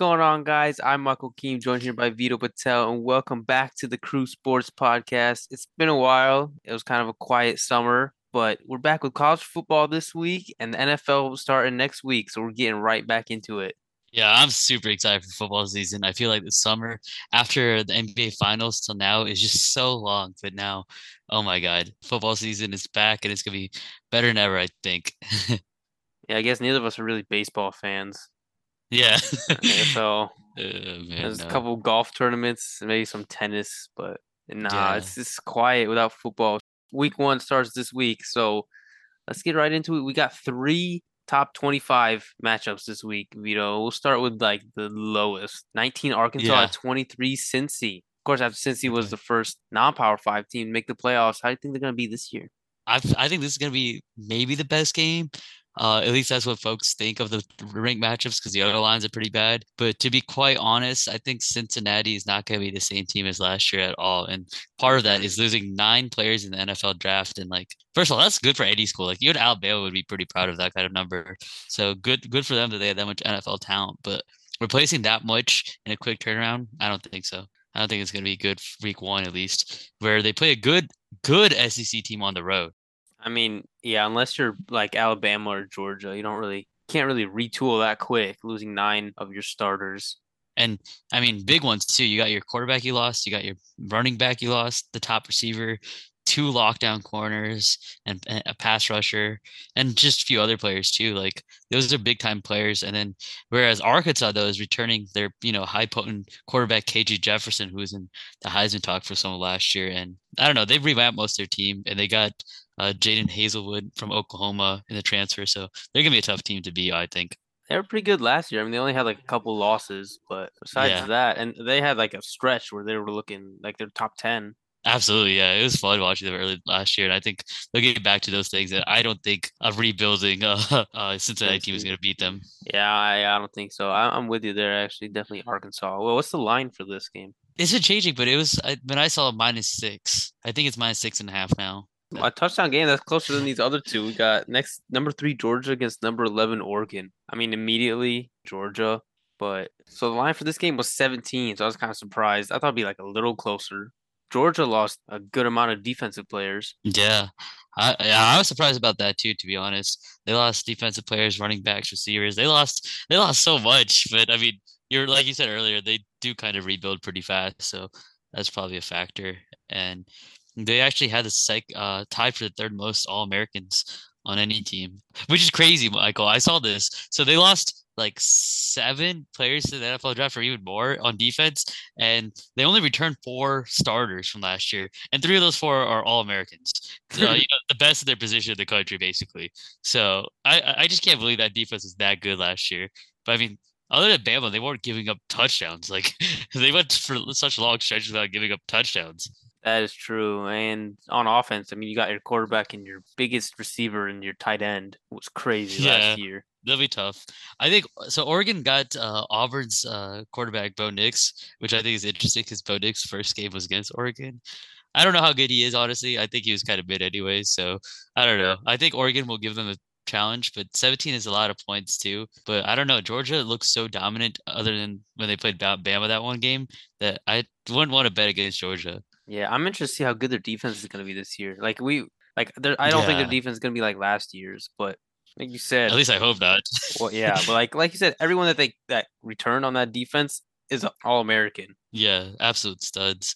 What's going on, guys? I'm Michael Keem, joined here by Vito Patel, and welcome back to the Crew Sports Podcast. It's been a while. It was kind of a quiet summer, but we're back with college football this week, and the NFL starting next week, so we're getting right back into it. Yeah, I'm super excited for football season. I feel like the summer after the NBA finals till now is just so long. But now, oh my God, football season is back and it's gonna be better than ever, I think. yeah, I guess neither of us are really baseball fans. Yeah. so uh, man, there's no. a couple golf tournaments, maybe some tennis, but nah, yeah. it's just quiet without football. Week one starts this week, so let's get right into it. We got three top 25 matchups this week, Vito. We'll start with like the lowest 19 Arkansas yeah. 23 Cincy. Of course, after Cincy was the first non power five team to make the playoffs, how do you think they're going to be this year? I I think this is going to be maybe the best game. Uh, at least that's what folks think of the ranked matchups because the other lines are pretty bad. But to be quite honest, I think Cincinnati is not going to be the same team as last year at all. And part of that is losing nine players in the NFL draft. And like, first of all, that's good for any school. Like you and Alabama would be pretty proud of that kind of number. So good, good for them that they had that much NFL talent. But replacing that much in a quick turnaround, I don't think so. I don't think it's going to be good week one at least, where they play a good, good SEC team on the road. I mean, yeah, unless you're like Alabama or Georgia, you don't really can't really retool that quick, losing nine of your starters. And I mean, big ones too. You got your quarterback you lost, you got your running back you lost, the top receiver, two lockdown corners, and, and a pass rusher, and just a few other players too. Like those are big time players. And then whereas Arkansas though is returning their you know high potent quarterback KJ Jefferson, who was in the Heisman talk for some of last year, and I don't know they've revamped most of their team, and they got uh, Jadon Haselwood from Oklahoma in the transfer. So they're gonna be a tough team to beat, I think. They were pretty good last year. I mean, they only had like a couple losses, but besides yeah. that, and they had like a stretch where they were looking like they're top ten. Absolutely, yeah. It was fun watching them early last year, and I think they'll get back to those things. And I don't think a rebuilding uh, uh Cincinnati team is going to beat them. Yeah, I, I don't think so. I, am with you there. Actually, definitely Arkansas. Well, what's the line for this game? Is it changing? But it was when I saw minus six. I think it's minus six and a half now a touchdown game that's closer than these other two. We got next number three Georgia against number eleven Oregon. I mean, immediately Georgia, but so the line for this game was 17. So I was kind of surprised. I thought it'd be like a little closer. Georgia lost a good amount of defensive players. Yeah. I I was surprised about that too, to be honest. They lost defensive players, running backs, receivers. They lost they lost so much. But I mean, you're like you said earlier, they do kind of rebuild pretty fast. So that's probably a factor. And they actually had the sec uh, tied for the third most All Americans on any team, which is crazy, Michael. I saw this. So they lost like seven players to the NFL draft or even more on defense, and they only returned four starters from last year, and three of those four are All Americans. So, you know, the best of their position in the country, basically. So I I just can't believe that defense is that good last year. But I mean, other than Bama, they weren't giving up touchdowns. Like they went for such long stretches without giving up touchdowns. That is true. And on offense, I mean, you got your quarterback and your biggest receiver and your tight end was crazy yeah, last year. That'll be tough. I think so. Oregon got uh, Auburn's uh, quarterback Bo Nix, which I think is interesting because Bo Nix' first game was against Oregon. I don't know how good he is, honestly. I think he was kind of mid anyway. So I don't know. I think Oregon will give them a challenge, but 17 is a lot of points too. But I don't know. Georgia looks so dominant, other than when they played Bama that one game, that I wouldn't want to bet against Georgia. Yeah, I'm interested to see how good their defense is going to be this year. Like we, like I don't yeah. think their defense is going to be like last year's, but like you said, at least I hope not. well, yeah, but like like you said, everyone that they that returned on that defense is all American. Yeah, absolute studs.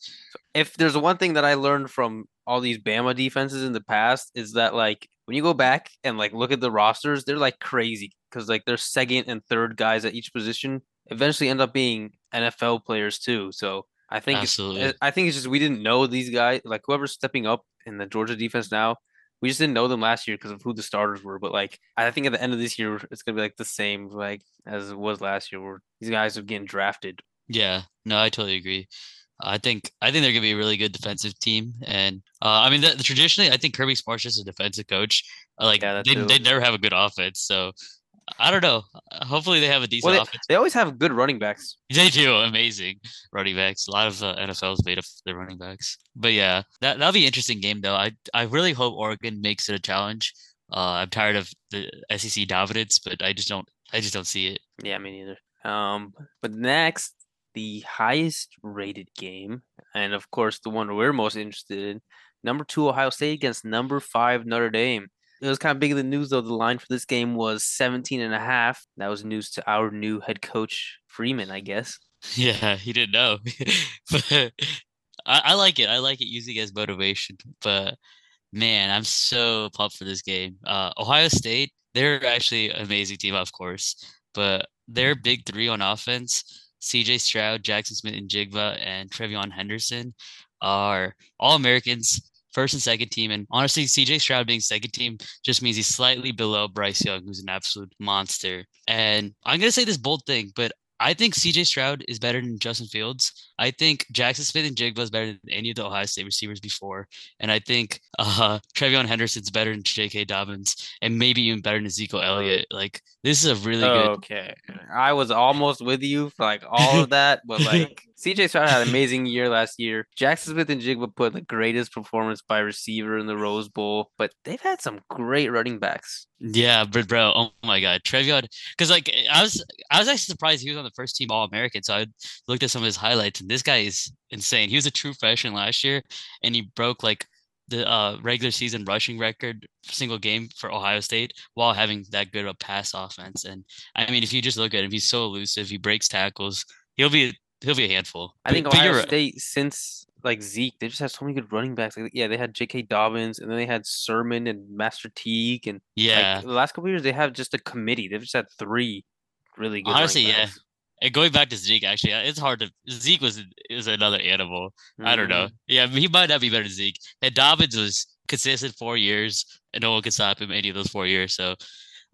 If there's one thing that I learned from all these Bama defenses in the past is that like when you go back and like look at the rosters, they're like crazy because like their second and third guys at each position eventually end up being NFL players too. So I think Absolutely. I think it's just we didn't know these guys like whoever's stepping up in the Georgia defense now. We just didn't know them last year because of who the starters were. But like I think at the end of this year, it's gonna be like the same like as it was last year, where these guys are getting drafted. Yeah, no, I totally agree. I think I think they're gonna be a really good defensive team, and uh, I mean, the, the, traditionally, I think Kirby Smart's just a defensive coach. Like yeah, they they never have a good offense, so I don't know. Hopefully, they have a decent well, they, offense. They always have good running backs. They do amazing running backs. A lot of uh, NFLs made of their running backs. But yeah, that that'll be an interesting game though. I I really hope Oregon makes it a challenge. Uh, I'm tired of the SEC dominance, but I just don't I just don't see it. Yeah, me neither. Um, but next, the highest rated game, and of course the one we're most interested in, number two Ohio State against number five Notre Dame. It was kind of big in the news though. The line for this game was 17 and a half. That was news to our new head coach Freeman, I guess. Yeah, he didn't know. but I, I like it. I like it using as motivation. But man, I'm so pumped for this game. Uh, Ohio State, they're actually an amazing team, of course, but their big three on offense, CJ Stroud, Jackson Smith-Njigba, and TreVeyon Henderson are all Americans, first and second team. And honestly, CJ Stroud being second team just means he's slightly below Bryce Young, who's an absolute monster. And I'm gonna say this bold thing, but I think CJ Stroud is better than Justin Fields. I think Jackson Smith-Njigba is better than any of the Ohio State receivers before. And I think uh, TreVeyon Henderson's better than J.K. Dobbins and maybe even better than Ezekiel Elliott. Like, this is a really good. Okay. I was almost with you for like all of that, but like CJ Stroud had an amazing year last year. Jackson Smith-Njigba put the greatest performance by receiver in the Rose Bowl, but they've had some great running backs. Yeah, but bro, oh my god, TreVeyon, because like I was, I was actually surprised he was on the first team All American. So I looked at some of his highlights, and this guy is insane. He was a true freshman last year, and he broke like the uh, regular season rushing record single game for Ohio State while having that good of a pass offense. And I mean, if you just look at him, he's so elusive. He breaks tackles. He'll be he'll be a handful. I think but, Ohio but State since like Zeke, they just have so many good running backs. Like, yeah, they had J.K. Dobbins, and then they had Sermon and Master Teague, and yeah, like, the last couple years they have just a committee. They've just had three really good. Honestly, yeah. And going back to Zeke, actually, it's hard to. Zeke was is another animal. Mm-hmm. I don't know. Mm-hmm. Yeah, he might not be better than Zeke. And Dobbins was consistent four years, and no one could stop him any of those four years. So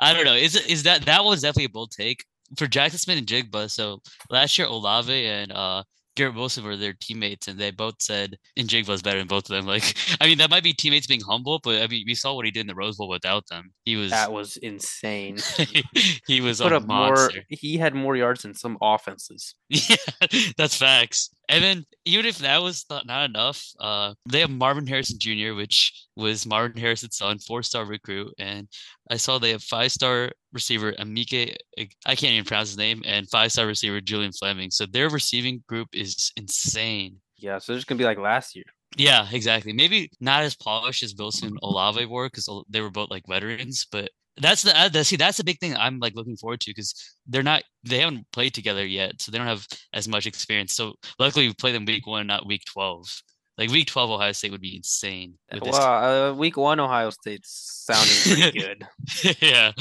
I don't know. Is is that that was definitely a bold take for Jackson Smith-Njigba? So last year, Olave and uh Garrett Wilson were their teammates, and they both said Njigba was better than both of them. Like, I mean, that might be teammates being humble, but I mean, we saw what he did in the Rose Bowl without them. He was that was insane. he was he put up monster. more. He had more yards than some offenses. Yeah, that's facts. And then even if that was not, not enough, uh, they have Marvin Harrison Jr., which was Marvin Harrison's son, four-star recruit, and I saw they have five-star receiver Amike, I can't even pronounce his name, and five-star receiver Julian Fleming. So their receiving group is insane. Yeah, so it's gonna be like last year. Yeah, exactly. Maybe not as polished as Wilson Olave were because they were both like veterans, but that's the, uh, the see that's the big thing I'm like looking forward to because they're not they haven't played together yet, so they don't have as much experience. So luckily we play them week one, not week twelve. Like week twelve, Ohio State would be insane. Well, uh, week one, Ohio State's sounding pretty good. yeah,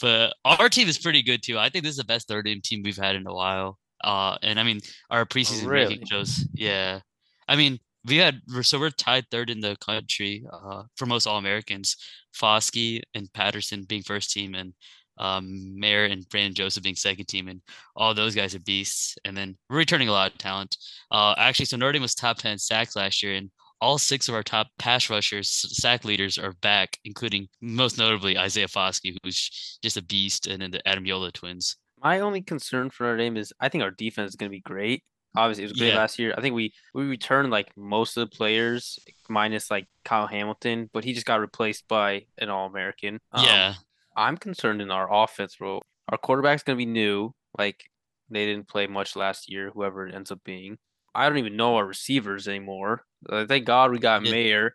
but our team is pretty good too. I think this is the best third team we've had in a while. Uh, and I mean our preseason oh, really? ranking shows. Yeah, I mean we had so we're tied third in the country uh, for most All Americans. Foskey and Patterson being first team, and um, Mayer and Brandon Joseph being second team, and all those guys are beasts. And then we're returning a lot of talent. Uh, actually, so Notre Dame was top ten sacks last year, and all six of our top pass rushers, sack leaders, are back, including most notably Isaiah Foskey, who's just a beast, and then the Ademilola twins. My only concern for Notre Dame is I think our defense is going to be great. Obviously, it was great yeah. last year. I think we we returned like most of the players, minus like Kyle Hamilton, but he just got replaced by an All American. Um, yeah, I'm concerned in our offense, bro. Our quarterback's gonna be new. Like they didn't play much last year. Whoever it ends up being, I don't even know our receivers anymore. Uh, thank God we got yeah. Mayer,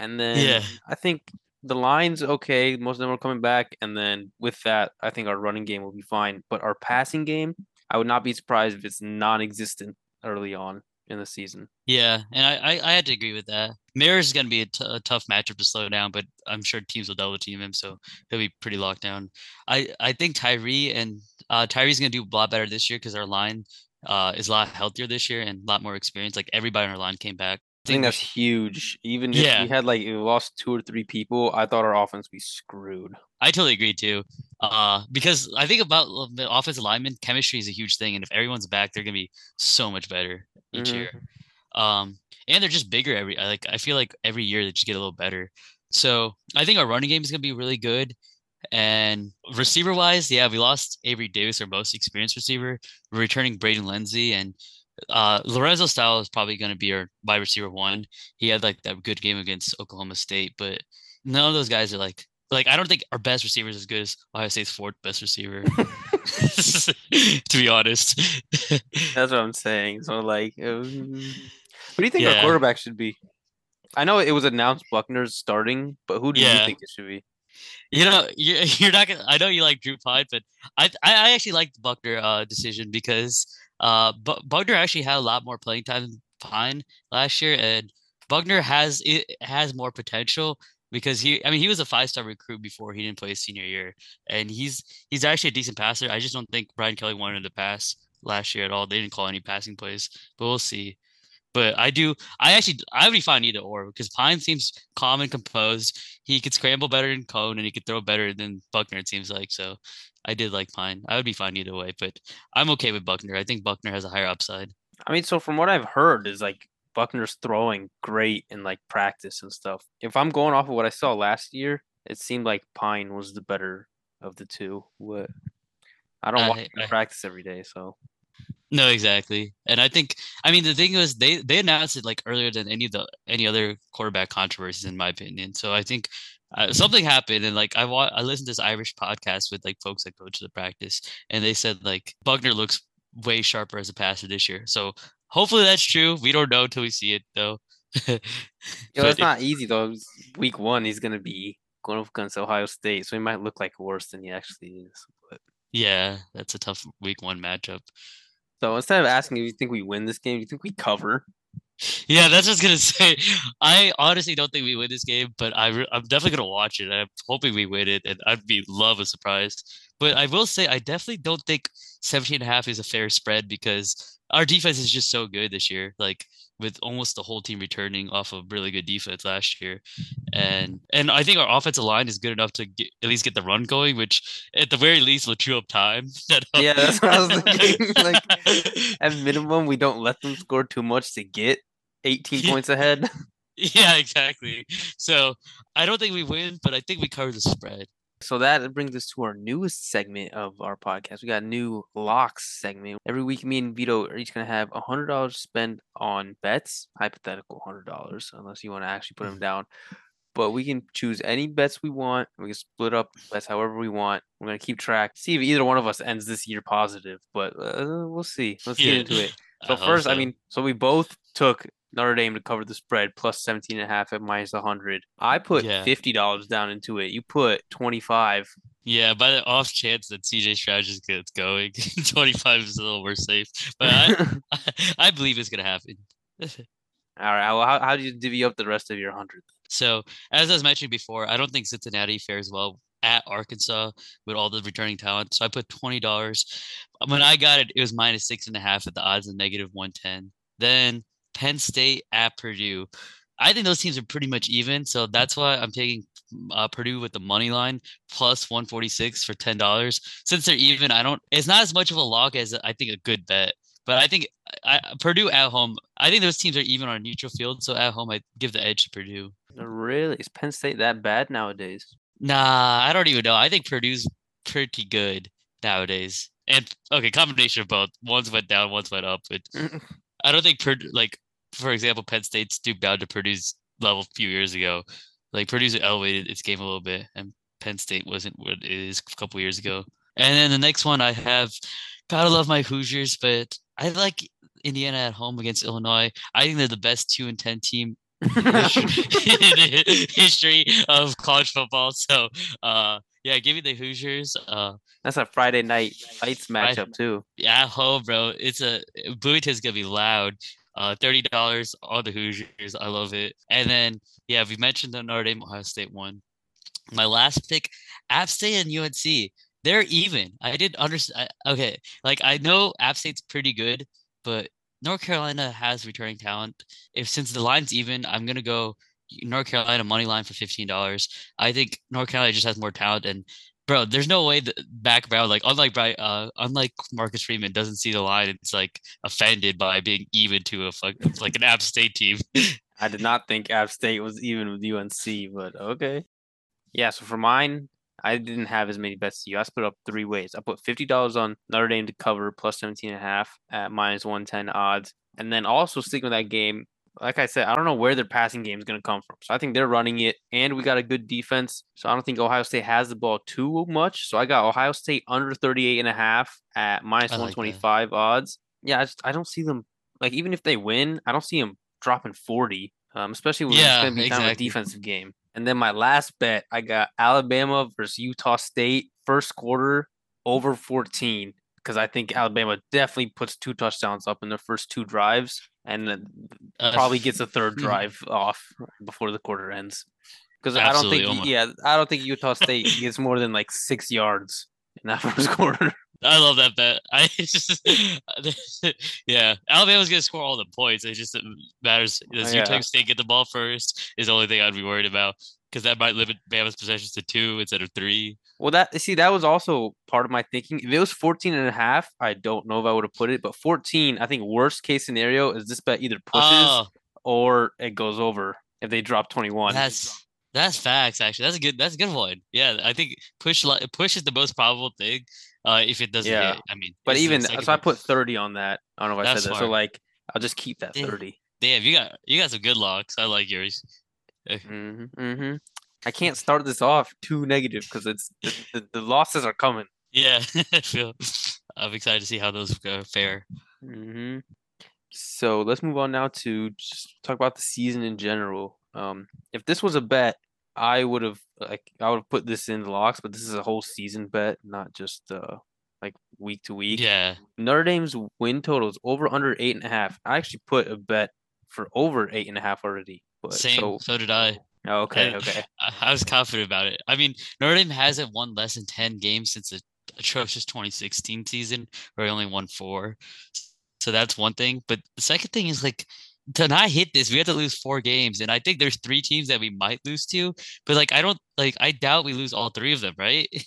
and then yeah. I think the line's okay. Most of them are coming back, and then with that, I think our running game will be fine. But our passing game, I would not be surprised if it's non-existent early on in the season. Yeah, and I I, I had to agree with that. Mayer is going to be a, t- a tough matchup to slow down, but I'm sure teams will double team him, so he'll be pretty locked down. I I think Tyree and uh, Tyree's going to do a lot better this year because our line uh, is a lot healthier this year and a lot more experience. Like everybody on our line came back. I think that's huge. Even if yeah. we had like we lost two or three people, I thought our offense would be screwed. I totally agree too. Uh, because I think about the offensive lineman chemistry is a huge thing, and if everyone's back, they're gonna be so much better each mm-hmm. year. Um, and they're just bigger every. Like I feel like every year they just get a little better. So I think our running game is gonna be really good. And receiver wise, yeah, we lost Avery Davis, our most experienced receiver. We're returning Braden Lenzy, and uh, Lorenzo Style is probably going to be our wide receiver one. He had like that good game against Oklahoma State, but none of those guys are like like I don't think our best receiver is as good as Ohio State's fourth best receiver. to be honest. That's what I'm saying. So like, um, who do you think Yeah. our quarterback should be? I know it was announced Buckner's starting, but who do you think it should be? You know, you're, you're not gonna. I know you like Drew Pyne, but I I, actually like the Buckner uh, decision because uh, Bu- Buckner actually had a lot more playing time than Pyne last year, and Buckner has it has more potential because he. I mean, he was a five star recruit before he didn't play his senior year, and he's he's actually a decent passer. I just don't think Brian Kelly wanted to pass last year at all. They didn't call any passing plays, but we'll see. But I do. I actually. I would be fine either or because Pyne seems calm and composed. He could scramble better than Coan, and he could throw better than Buckner. It seems like so. I did like Pyne. I would be fine either way, but I'm okay with Buckner. I think Buckner has a higher upside. I mean, so from what I've heard is like Buckner's throwing great in like practice and stuff. If I'm going off of what I saw last year, it seemed like Pyne was the better of the two. What I don't watch I- I- practice every day, so No, exactly. And I think I mean the thing was they they announced it like earlier than any of the any other quarterback controversies in my opinion. So I think uh, something happened and like I wa- I listened to this Irish podcast with like folks that go to the practice and they said like Buckner looks way sharper as a passer this year. So hopefully that's true. We don't know until we see it though. But it's not easy though. Week one, he's gonna be going up against Ohio State, so he might look like worse than he actually is. But yeah, that's a tough week one matchup. So instead of asking if you think we win this game, you think we cover? Yeah, that's just gonna say. I honestly don't think we win this game, but I re- I'm definitely gonna watch it. I'm hoping we win it, and I'd be love a surprise. But I will say I definitely don't think 17 and a half is a fair spread because our defense is just so good this year. Like with almost the whole team returning off of really good defense last year, and and I think our offensive line is good enough to get, at least get the run going, which at the very least will chew up time. Yeah, that's what I was thinking, like, At minimum, we don't let them score too much to get 18 Yeah. points ahead. Yeah, exactly. So I don't think we win, but I think we cover the spread. So that brings us to our newest segment of our podcast. We got a new locks segment. Every week, me and Vito are each gonna have a hundred dollars to spend on bets, hypothetical hundred dollars, unless you want to actually put them down. But we can choose any bets we want. We can split up bets however we want. We're gonna keep track, see if either one of us ends this year positive. But uh, we'll see. Let's get into it. So I first, I mean, so we both took Notre Dame to cover the spread plus 17 and a half at minus 100. I put Yeah. $50 down into it. You put 25. yeah, by the off chance that CJ Stroud just gets going, 25 is a little more safe. But I, I believe it's gonna happen. All right. Well, how, how do you divvy up the rest of your 100? So as I was mentioning before, I don't think Cincinnati fares well at Arkansas with all the returning talent. So I put twenty dollars. When I got it, it was minus six and a half at the odds of negative one ten. Then Penn State at Purdue. I think those teams are pretty much even, so that's why I'm taking uh, Purdue with the money line plus 146 for ten dollars. Since they're even, I don't. It's not as much of a lock as I think a good bet. But I think I, Purdue at home. I think those teams are even on a neutral field, so at home I give the edge to Purdue. Really? Is Penn State that bad nowadays? Nah, I don't even know. I think Purdue's pretty good nowadays. And okay, combination of both. One's went down, one's went up. But I don't think Purdue, like for example, Penn State stooped down to Purdue's level a few years ago. Like Purdue's elevated its game a little bit, and Penn State wasn't what it is a couple years ago. And then the next one I have, gotta love my Hoosiers, but I like Indiana at home against Illinois. I think they're the best two and ten team in the history of college football. So, uh, yeah, give me the Hoosiers. Uh, That's a Friday night fights matchup, too. Yeah, home, bro. It's a Bloomington's gonna be loud. Uh, thirty dollars all the Hoosiers. I love it. And then, yeah, we mentioned the Notre Dame Ohio State one. My last pick, App State and UNC. They're even. I didn't understand. Okay, like I know App State's pretty good, but North Carolina has returning talent. If since the line's even, I'm gonna go North Carolina money line for fifteen dollars. I think North Carolina just has more talent, and bro, there's no way that back round like unlike uh unlike Marcus Freeman doesn't see the line. It's like offended by being even to a fuck like an App State team. I did not think App State was even with UNC, but okay. Yeah, so for mine, I didn't have as many bets as you. I split up three ways. I put fifty dollars on Notre Dame to cover plus 17 and a half at minus one ten odds. And then also sticking with that game, like I said, I don't know where their passing game is going to come from. So I think they're running it, and we got a good defense. So I don't think Ohio State has the ball too much. So I got Ohio State under 38 and a half at minus like that. 125 odds. Yeah, I, just, I don't see them like even if they win, I don't see them dropping 40. Um, especially when Yeah, it's going to be kind of a defensive game. And then my last bet, I got Alabama versus Utah State first quarter over 14 because I think Alabama definitely puts two touchdowns up in their first two drives and Uh, probably gets a third mhm. drive off before the quarter ends. Because I don't think, almo- yeah, I don't think Utah State gets more than like six yards in that first quarter. I love that bet. I just, yeah, Alabama's gonna score all the points. It just matters. Does Yeah. Utah State get the ball first? Is the only thing I'd be worried about because that might limit Bama's possessions to two instead of three. Well, that see, that was also part of my thinking. If it was 14 and a half, I don't know if I would have put it, but 14, I think worst case scenario is this bet either pushes Oh, or it goes over if they drop 21. that's that's facts. Actually, that's a good. That's a good one. Yeah, I think push push is the most probable thing. Uh, if it doesn't Yeah. hit, I mean, but this is the even so, I put 30 on that. I don't know if I That's said that. So like, I'll just keep that 30. Damn, you got you got some good locks. I like yours. Hmm hmm I can't start this off too negative because it's the, the, the losses are coming. Yeah, I feel. I'm excited to see how those go fare. hmm So let's move on now to just talk about the season in general. Um, if this was a bet, I would have like I would have put this in the locks, but this is a whole season bet, not just uh like week to week. Yeah, Notre Dame's win totals over under eight and a half. I actually put a bet for over eight and a half already. But same. so So did I. oh, okay, I- okay. I, I was confident about it. I mean, Notre Dame hasn't won less than 10 games since the atrocious 2016 season, where they only won four. So that's one thing. But the second thing is like to not hit this, we have to lose four games. And I think there's three teams that we might lose to. But like I don't like I doubt we lose all three of them, right?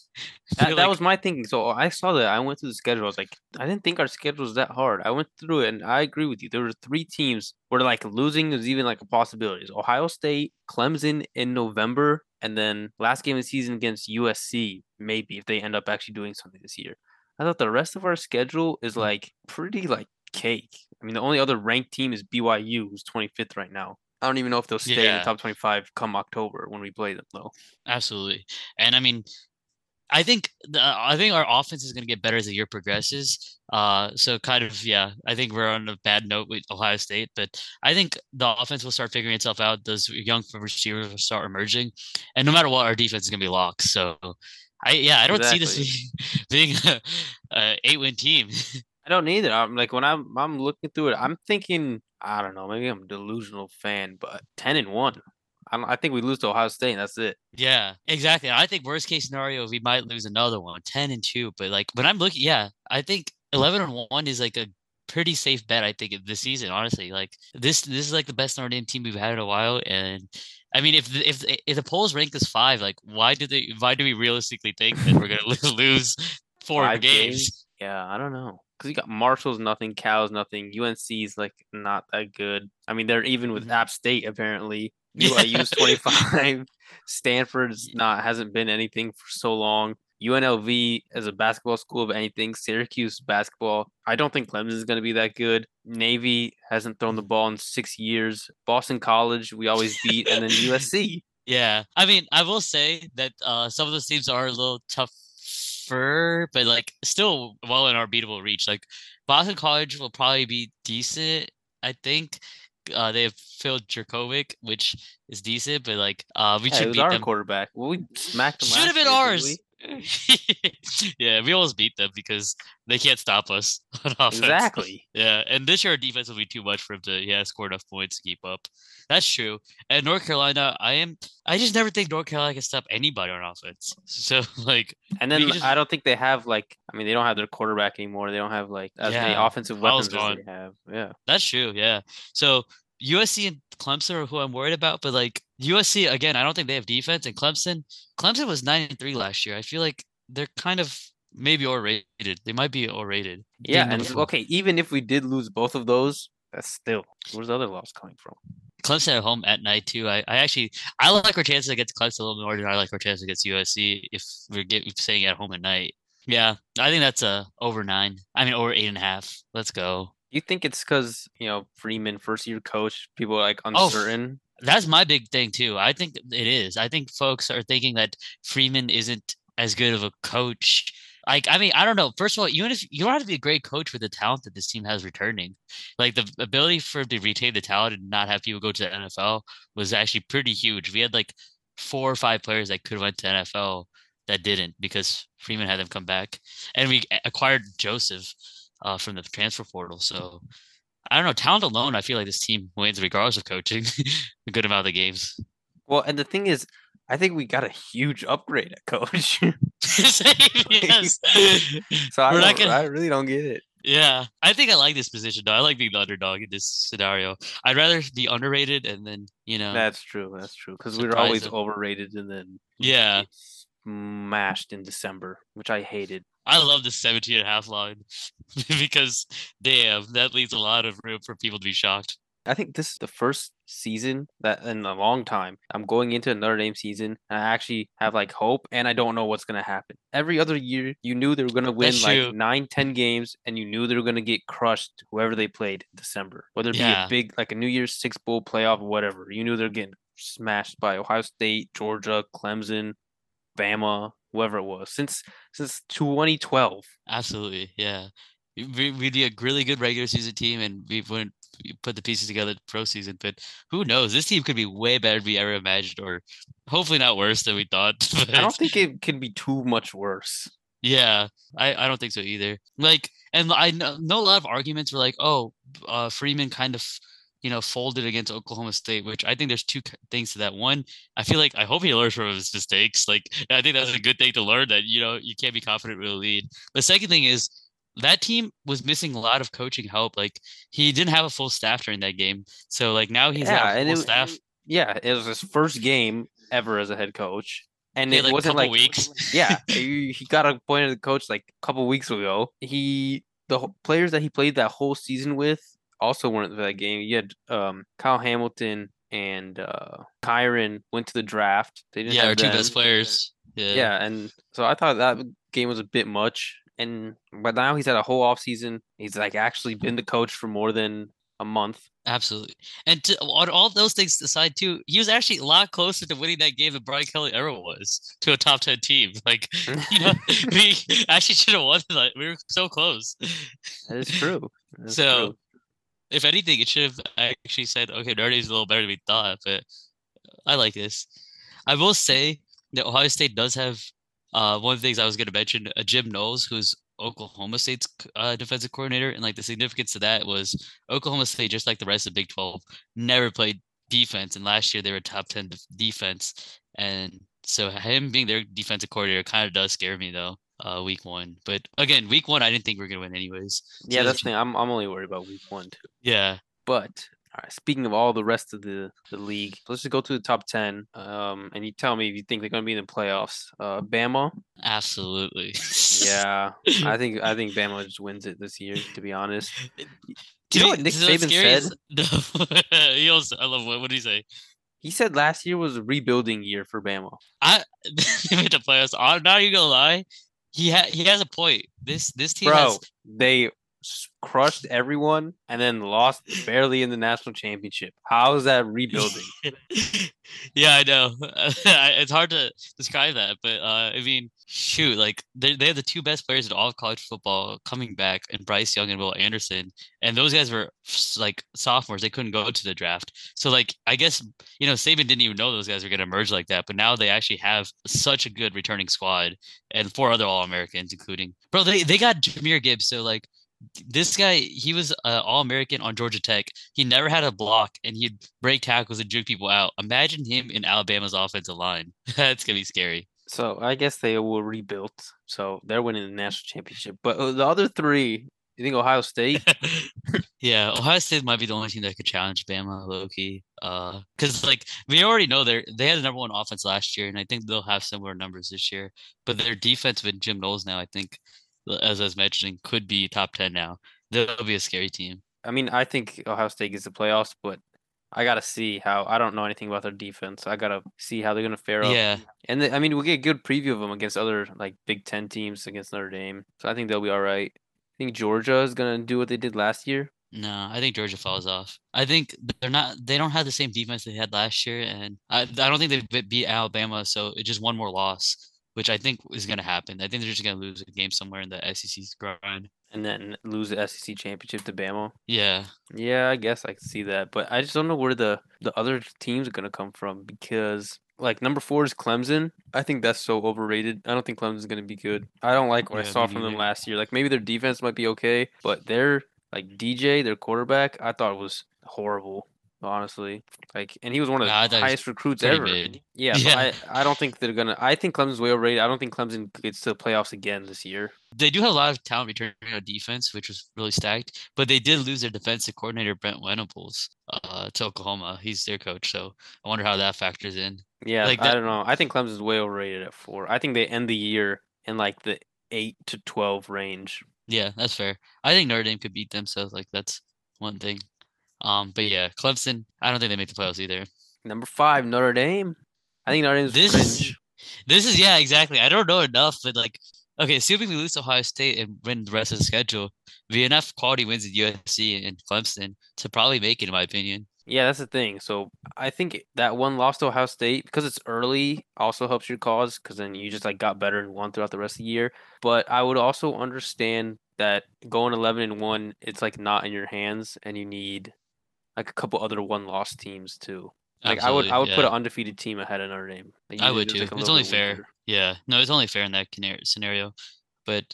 That, that was my thinking. So I saw that. I went through the schedule. I was like, I didn't think our schedule was that hard. I went through it, and I agree with you. There were three teams where like losing is even like a possibility. It's Ohio State, Clemson in November, and then last game of the season against USC. Maybe if they end up actually doing something this year. I thought the rest of our schedule is hmm. like pretty like cake. I mean, the only other ranked team is BYU, who's 25th right now. I don't even know if they'll stay in the top 25 come October when we play them, though. Absolutely. And I mean, I think the, I think our offense is going to get better as the year progresses. Uh, so kind of yeah, I think we're on a bad note with Ohio State, but I think the offense will start figuring itself out. Those young receivers will start emerging, and no matter what, our defense is going to be locked. So, I yeah, I don't see this being, being a, a eight win team. I don't it. I'm like when I'm I'm looking through it, mm-hmm. I'm thinking I don't know, maybe I'm a delusional fan, but ten and one. I don't, I think we lose to Ohio State and that's it. Yeah, exactly. I think worst case scenario, we might lose another one, 10 and 2. But like when I'm looking, yeah, I think 11 and 1 is like a pretty safe bet, I think, this season, honestly. Like this this is like the best Notre Dame team we've had in a while. And I mean, if the, if if the polls rank us five, like why do they why do we realistically think that we're gonna lose four Five games? Yeah, I don't know. Because you got Marshall's nothing, Cal's nothing, UNC's like not that good. I mean, they're even with Mhm. App State apparently. Yeah. BYU's 25. Stanford's not hasn't been anything for so long. UNLV as a basketball school of anything. Syracuse basketball. I don't think Clemson is going to be that good. Navy hasn't thrown the ball in six years. Boston College we always beat, and then USC. Yeah, I mean, I will say that uh, some of those teams are a little tougher, but like still well in our beatable reach. Like Boston College will probably be decent. I think uh, they have Phil Jurkovec, which is decent, but like uh, we Yeah, it should was beat our them. quarterback. Well, we smacked them. Should have been year, didn't we? ours. yeah, we almost beat them because they can't stop us on offense. Exactly. Yeah, and this year our defense will be too much for him to yeah score enough points to keep up. That's true. And North Carolina, I am I just never think North Carolina can stop anybody on offense. So like And then just- I don't think they have like I mean they don't have their quarterback anymore. They don't have like as many offensive weapons as they have. Yeah. that's true. Yeah. So USC and Clemson are who I'm worried about, but like USC again, I don't think they have defense. And Clemson, Clemson was nine and three last year. I feel like they're kind of maybe overrated. They might be overrated. Yeah, and four. okay, even if we did lose both of those, that's still where's the other loss coming from? Clemson at home at night too. I, I actually I like our chances against Clemson a little more than I like our chances against USC if we're get, staying at home at night. Yeah, I think that's a over nine. I mean over eight and a half. Let's go. You think it's because you know Freeman, first year coach, people are like Oh, uncertain. That's my big thing too. I think it is. I think folks are thinking that Freeman isn't as good of a coach. Like, I mean, I don't know. First of all, even if you don't have to be a great coach with the talent that this team has returning, like the ability for him to retain the talent and not have people go to the NFL was actually pretty huge. We had like four or five players that could have went to NFL that didn't because Freeman had them come back, and we acquired Joseph uh, from the transfer portal. So I don't know. Talent alone, I feel like this team wins regardless of coaching a good amount of the games. Well, and the thing is, I think we got a huge upgrade at coach. yes. so I, not gonna- I really don't get it. Yeah, I think I like this position though. I like being the underdog in this scenario. I'd rather be underrated and then you know. That's true. That's true. Because we were always them. overrated and then Yeah, smashed in December, which I hated. I love the 17 and a half line because damn, that leaves a lot of room for people to be shocked. I think this is the first season that in a long time I'm going into a Notre Dame season and I actually have like hope and I don't know what's gonna happen. Every other year you knew they were gonna win That's like true. nine, ten games and you knew they were gonna get crushed whoever they played in December. Whether it be Yeah. a big like a New Year's six bowl playoff, whatever. You knew they're getting smashed by Ohio State, Georgia, Clemson, Bama, whoever it was. Since since 2012. Absolutely, yeah. We we'd be a really good regular season team, and we wouldn't we put the pieces together the pro season. But who knows? This team could be way better than we ever imagined, or hopefully not worse than we thought. I don't think it can be too much worse. Yeah, I, I don't think so either. Like, and I know, know a lot of arguments were like, oh, uh, Freeman kind of, you know, folded against Oklahoma State, which I think there's two things to that. One, I feel like I hope he learns from his mistakes. Like, I think that's a good thing to learn that, you know, you can't be confident with a lead. The second thing is that team was missing a lot of coaching help. Like, he didn't have a full staff during that game. So, like, now he's yeah, full it, staff. yeah, it was his first game ever as a head coach, and it like, wasn't couple like weeks. yeah, he, he got appointed the coach like a couple weeks ago. He the players that he played that whole season with also weren't for that game. You had um Kyle Hamilton and uh Kyren went to the draft. They didn't Yeah, our two them. best players. Yeah. Yeah, and so I thought that game was a bit much. And but now he's had a whole off season. He's like actually been the coach for more than a month. Absolutely. And to, on all those things aside, too, he was actually a lot closer to winning that game than Brian Kelly ever was to a top 10 team. Like, you know, we actually should have won. Like, we were so close. That is true. That's So, true. If anything, it should have actually said, okay, Notre Dame's a little better than we thought, but I like this. I will say that Ohio State does have uh, one of the things I was going to mention, uh, Jim Knowles, who's Oklahoma State's uh, defensive coordinator, and like the significance of that was Oklahoma State, just like the rest of Big Twelve, never played defense, and last year they were top ten def- defense, and so him being their defensive coordinator kind of does scare me though. Uh, week one, but again, week one, I didn't think we are gonna win anyways. Yeah, that's the thing. I'm I'm only worried about week one too. Yeah, But all right, speaking of all the rest of the the league, let's just go to the top ten. Um, and you tell me if you think they're going to be in the playoffs. Uh, Bama. absolutely. Yeah, I think I think Bama just wins it this year. To be honest, Do you know what Nick Saban said? No, he also, I love what. What did he say? he said last year was a rebuilding year for Bama. I made the playoffs. I'm not even gonna lie. He ha- he has a point. This this team Bro, has they crushed everyone and then lost barely in the national championship. How is that rebuilding? yeah, I know. it's hard to describe that, but uh, I mean, shoot, like they they have the two best players in all of college football coming back, and Bryce Young and Will Anderson, and those guys were like sophomores. They couldn't go to the draft, so like I guess you know Saban didn't even know those guys were going to emerge like that, but now they actually have such a good returning squad and four other All Americans, including bro. They they got Jahmyr Gibbs, so like this guy, he was uh, All American on Georgia Tech. He never had a block, and he'd break tackles and juke people out. Imagine him in Alabama's offensive line. That's gonna be scary. So I guess they will rebuild. So they're winning the national championship. But uh, the other three, you think Ohio State? yeah, Ohio State might be the only team that could challenge Bama, low key. Uh, because like we already know they they had the number one offense last year, and I think they'll have similar numbers this year. But their defense with Jim Knowles now, I think, as I was mentioning, could be top ten now. They'll be a scary team. I mean, I think Ohio State gets the playoffs, but I gotta see how. I don't know anything about their defense. I gotta see how they're gonna fare up. Yeah, And the, I mean, we get a good preview of them against other like Big Ten teams against Notre Dame. So I think they'll be all right. I think Georgia is gonna do what they did last year. No, I think Georgia falls off. I think they're not. They don't have the same defense they had last year, and I, I don't think they beat Alabama. So it's just one more loss, which I think is going to happen. I think they're just going to lose a game somewhere in the SEC's grind. And then lose the SEC championship to Bama. Yeah. Yeah, I guess I can see that, but I just don't know where the the other teams are gonna come from because like number four is Clemson. I think that's so overrated. I don't think Clemson's gonna be good. I don't like what I saw from them last year. Like maybe their defense might be okay, but their like DJ, their quarterback, I thought was horrible. Honestly, like, and he was one of the Yeah, I thought he was highest recruits ever. Yeah, so Yeah. I I don't think they're gonna. I think Clemson's way overrated. I don't think Clemson gets to the playoffs again this year. They do have a lot of talent returning on defense, which was really stacked. But they did lose their defensive coordinator Brent Venables uh, to Oklahoma. He's their coach, so I wonder how that factors in. Yeah, Like I don't know. I think Clemson's way overrated at four. I think they end the year in like the eight to twelve range. Yeah, that's fair. I think Notre Dame could beat them, so like that's one thing. Um, but yeah, Clemson. I don't think they make the playoffs either. Number five, Notre Dame. I think Notre Dame's This fringe. This is yeah, exactly. I don't know enough, but like, okay, assuming we lose to Ohio State and win the rest of the schedule, have enough quality wins at USC and Clemson to probably make it, in my opinion. Yeah, that's the thing. So I think that one loss to Ohio State because it's early also helps your cause because then you just like got better and won throughout the rest of the year. But I would also understand that going eleven and one, it's like not in your hands, and you need like a couple other one loss teams too. Like I would, I would Absolutely, put an undefeated team ahead of Notre Dame. Like, I would too. like, It's only fair. weaker. Yeah, no, it's only fair in that scenario. But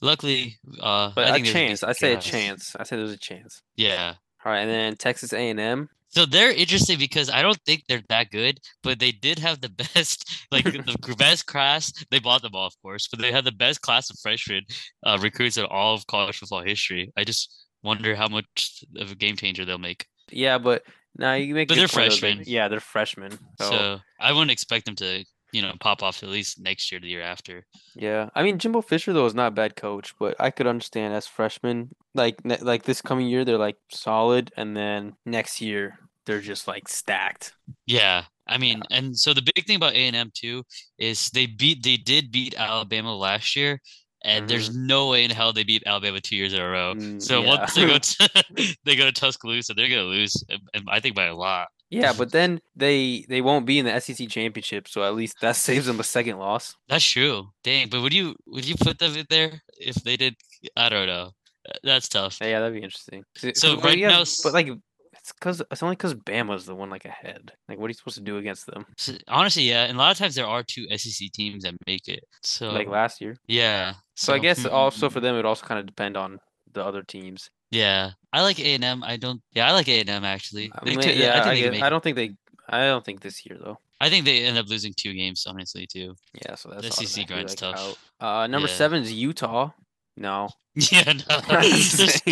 luckily, uh, But I a chance. decent I say a chance. I say there's a chance. Yeah. All right, and then Texas A and M. So they're interesting because I don't think they're that good, but they did have the best, like the best class. They bought them all, of course, but they had the best class of freshmen uh, recruits in all of college football history. I just wonder how much of a game changer they'll make. Yeah, but now you make. But they're freshmen. Yeah, they're freshmen. So, So, I wouldn't expect them to, you know, pop off at least next year, the year after. yeah, I mean Jimbo Fisher though is not a bad coach, but I could understand as freshmen, like like this coming year they're like solid, and then next year they're just like stacked. Yeah, I mean, and so the big thing about A and M too is they beat, they did beat Alabama last year, and there's no way in hell they beat Alabama two years in a row. Mm, So yeah. once they go to they go to Tuscaloosa, they're gonna lose, and, and I think by a lot. Yeah, but then they they won't be in the SEC championship, so at least that saves them a second loss. That's true. Dang, but would you would you put them in there if they did? I don't know. Uh, That's tough. Yeah, that'd be interesting. So right yeah, now but like it's because it's only because Bama's the one like ahead. Like, what are you supposed to do against them? Honestly, yeah, and a lot of times there are two SEC teams that make it. So Like last year. yeah. So I guess mm, also for them, it would also kind of depend on the other teams. yeah, I like A and M. I don't. Yeah, I like A and M actually. I mean, too- yeah, think I, they guess- I don't think they. I don't think this year though. I think they end up losing two games, honestly, too. Yeah, so that's The automatically, grind's like, tough. out. Uh, number Yeah. seven is Utah. No, Yeah, no. there's,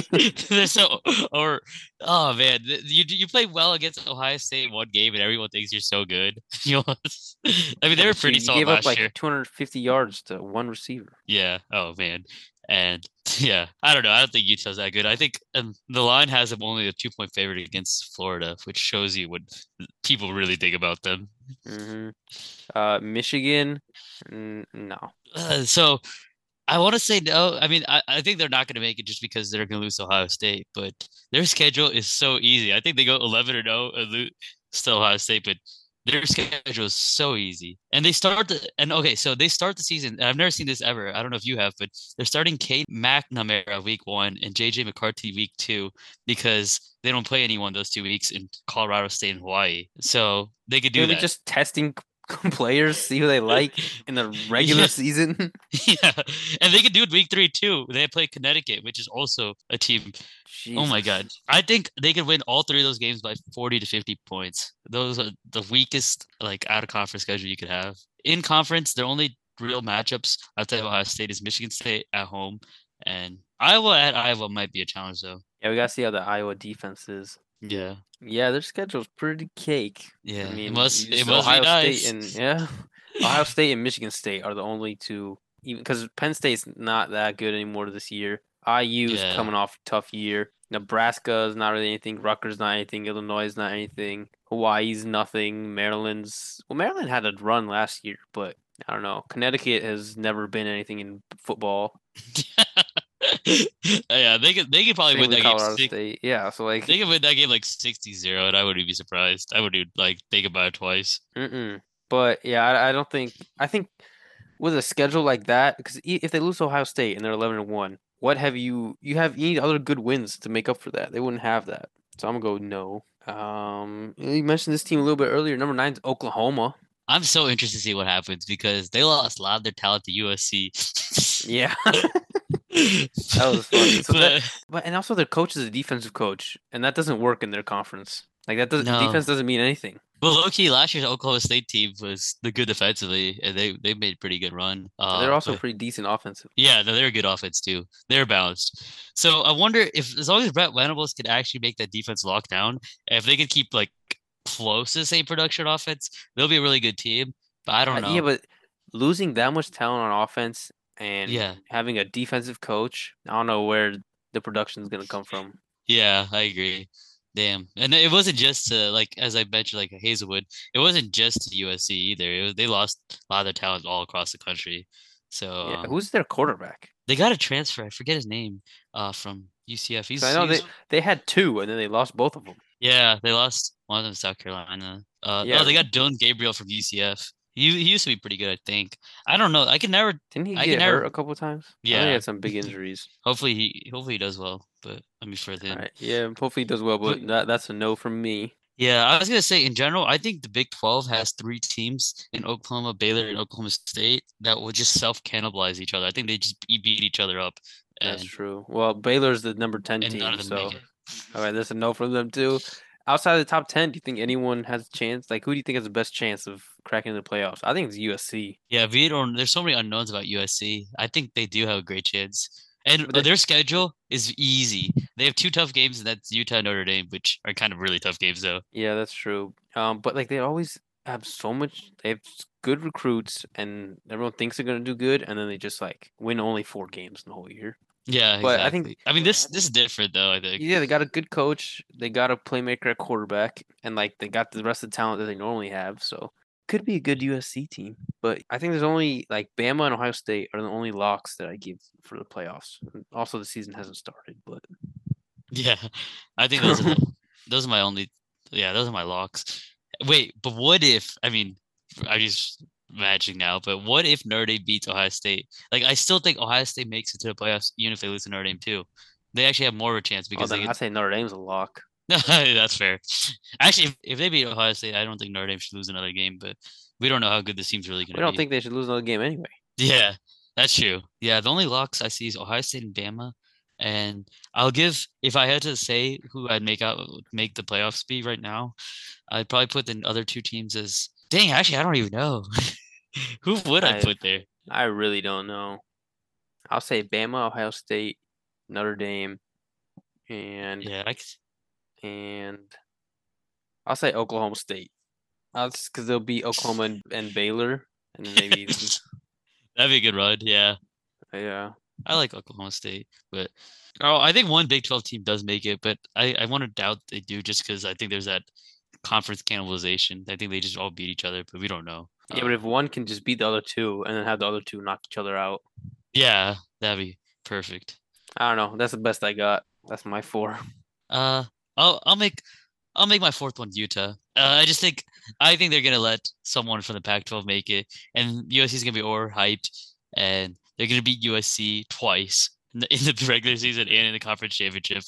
there's so or oh man, you you play well against Ohio State in one game, and everyone thinks you're so good. You know, I mean they were pretty you solid gave last up like year. 250 yards to one receiver. Yeah. Oh man. And yeah, I don't know. I don't think Utah's that good. I think um, the line has them only a two point favorite against Florida, which shows you what people really think about them. hmm Uh, Michigan. No. Uh, so I want to say no. I mean, I, I think they're not going to make it just because they're going to lose Ohio State, but their schedule is so easy. I think they go 11 or oh no and lose still Ohio State, but their schedule is so easy. And they start the, and okay, so they start the season. and I've never seen this ever. I don't know if you have, but they're starting Cade McNamara week one and JJ McCarthy week two because they don't play anyone those two weeks in Colorado State and Hawaii. So they could do Maybe that. just testing players, see who they like in the regular Yeah. season. Yeah, and they could do it week three too. They play Connecticut, which is also a team. Oh my god, I think they could win all three of those games by forty to fifty points. Those are the weakest like out of conference schedule you could have. In conference, their only real matchups outside of Ohio State is Michigan State at home, and Iowa at Iowa might be a challenge though. Yeah, we gotta see how the Iowa defense is. Yeah, Yeah, their schedule's pretty cake. yeah. I mean, it must it must Ohio be nice. State and yeah, Ohio State and Michigan State are the only two. Even because Penn State's not that good anymore this year. IU's Yeah. coming off a tough year. Nebraska is not really anything. Rutgers not anything. Illinois is not anything. Hawaii's nothing. Maryland's well, Maryland had a run last year, but I don't know. Connecticut has never been anything in football. yeah, they could they could probably win that game. Colorado Six, State. Yeah, so like, they could win that game like 60-0, and I wouldn't be surprised. I wouldn't like think about it twice. mm-mm. but yeah, I, I don't think. I think with a schedule like that, because if they lose Ohio State and they're eleven and one, what have you? You have you need other good wins to make up for that. They wouldn't have that, so I'm gonna go no. Um, you mentioned this team a little bit earlier. Number nine is Oklahoma. I'm so interested to see what happens because they lost a lot of their talent to USC. Yeah, that was funny. So But- that, but and also their coach is a defensive coach, and that doesn't work in their conference. Like that doesn't No. defense doesn't mean anything. Well, low key, last year's Oklahoma State team was the good defensively, and they they made a pretty good run. Uh, They're also but- pretty decent offensive. yeah, no, they're a good offense too. They're balanced. So I wonder if, as long as Brent Venables could actually make that defense lock down, if they could keep like close to same production offense, they'll be a really good team. But I don't Uh, know. Yeah, but losing that much talent on offense and Yeah. having a defensive coach, I don't know where the production is gonna come from. Yeah, I agree. Damn, and it wasn't just to like as I mentioned, like Hazelwood. It wasn't just to USC either. It was, they lost a lot of their talent all across the country. So Yeah, um, who's their quarterback? they got a transfer. I forget his name. Uh, from UCF. He's, I know they they had two and then they lost both of them. Yeah, they lost one of them to South Carolina. Uh, Yeah. oh, they got Dillon Gabriel from UCF. He he used to be pretty good, I think. I don't know. I can never. Didn't he I get never- hurt a couple times? Yeah. he had some big injuries. Hopefully he hopefully he does well. But let me further All in. right, yeah, hopefully he does well, but that that's a no from me. Yeah, I was gonna say in general, I think the Big Twelve has three teams in Oklahoma, Baylor, and Oklahoma State that will just self cannibalize each other. I think they just beat each other up, That's true. Well, Baylor's the number ten and team, none of them so. All right, that's a no from them too. Outside of the top ten, do you think anyone has a chance? Like, who do you think has the best chance of cracking the playoffs? I think it's USC. Yeah, we don't. There's so many unknowns about USC. I think they do have a great chance, and they- their schedule is easy. They have two tough games, and that's Utah and Notre Dame, which are kind of really tough games, though. Yeah, that's true. Um, but like they always have so much. They have good recruits, and everyone thinks they're gonna do good, and then they just like win only four games in the whole year. Yeah, But I think- I mean, this this is different though. I think. Yeah, they got a good coach. They got a playmaker at quarterback, and like they got the rest of the talent that they normally have. So could be a good USC team. But I think there's only like Bama and Ohio State are the only locks that I give for the playoffs. Also, the season hasn't started, but Yeah, I think those are those are my only. Yeah, those are my locks. Wait, but what if? I mean, I just imagining now. But what if Notre Dame beats Ohio State? Like, I still think Ohio State makes it to the playoffs, even if they lose to Notre Dame too. They actually have more of a chance because they. I say Notre Dame's a lock. That's fair. Actually, if, if they beat Ohio State, I don't think Notre Dame should lose another game. But we don't know how good this team's really going to be. I don't think they should lose another game anyway. Yeah, that's true. Yeah, the only locks I see is Ohio State and Bama. And I'll give if I had to say who I'd make out make the playoffs be right now, I'd probably put the other two teams as dang, actually I don't even know. who would I I- put there? I really don't know. I'll say Bama, Ohio State, Notre Dame, and Yeah, I and I'll say Oklahoma State. That's because they'll be Oklahoma and, and Baylor, and then maybe that'd be a good run. Yeah. yeah. I like Oklahoma State, but oh, I think one Big 12 team does make it, but I, I want to doubt they do just because I think there's that conference cannibalization. I think they just all beat each other, but we don't know. Yeah, but Um, if one can just beat the other two and then have the other two knock each other out, yeah, that'd be perfect. I don't know. That's the best I got. That's my four. Uh, I'll I'll make I'll make my fourth one Utah. Uh, I just think I think they're gonna let someone from the Pac-12 make it, and USC is gonna be overhyped, and they're gonna beat USC twice in the, in the regular season and in the conference championship,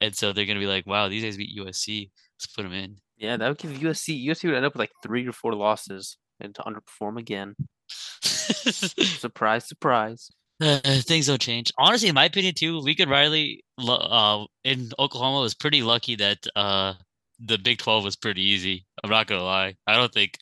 and so they're gonna be like, wow, these guys beat USC. Let's put them in. Yeah, that would give USC. USC would end up with like three or four losses and to underperform again. Surprise, surprise. Uh, things don't change. Honestly, in my opinion, too, Lincoln Riley uh, in Oklahoma was pretty lucky that uh, the Big 12 was pretty easy. I'm not gonna lie. I don't think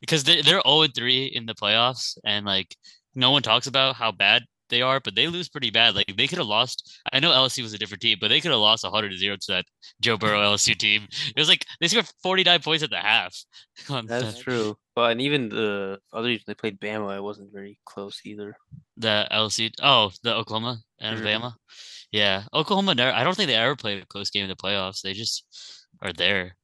because they're, they're 0 3 in the playoffs, and like no one talks about how bad they are, but they lose pretty bad. Like they could have lost. I know LSU was a different team, but they could have lost 100 to zero to that Joe Burrow LSU team. It was like they scored 49 points at the half. That's the- true. But and even the other they played Bama, it wasn't very close either. The LSU. Oh, the Oklahoma and Mhm. Alabama. Yeah, Oklahoma. Never, I don't think they ever played a close game in the playoffs. They just are there.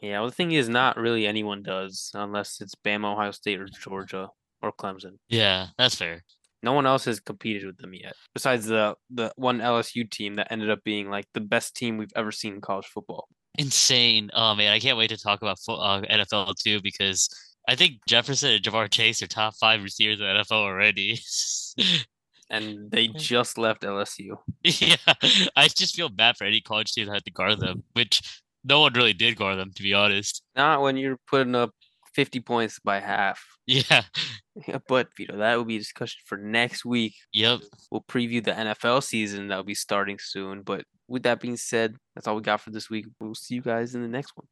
Yeah, well, the thing is, not really anyone does unless it's Bama, Ohio State, or Georgia or Clemson. Yeah, that's fair. No one else has competed with them yet, besides the the one LSU team that ended up being like the best team we've ever seen in college football. Insane. Oh man, I can't wait to talk about uh, NFL too because I think Jefferson and Ja'Marr Chase are top five receivers in NFL already. And they just left LSU. yeah, I just feel bad for any college team that had to guard them, which no one really did guard them, to be honest. Not when you're putting up 50 points by half. Yeah. Yeah, but Vito, that will be a discussion for next week. Yep. We'll preview the NFL season that will be starting soon. But with that being said, that's all we got for this week. We'll see you guys in the next one.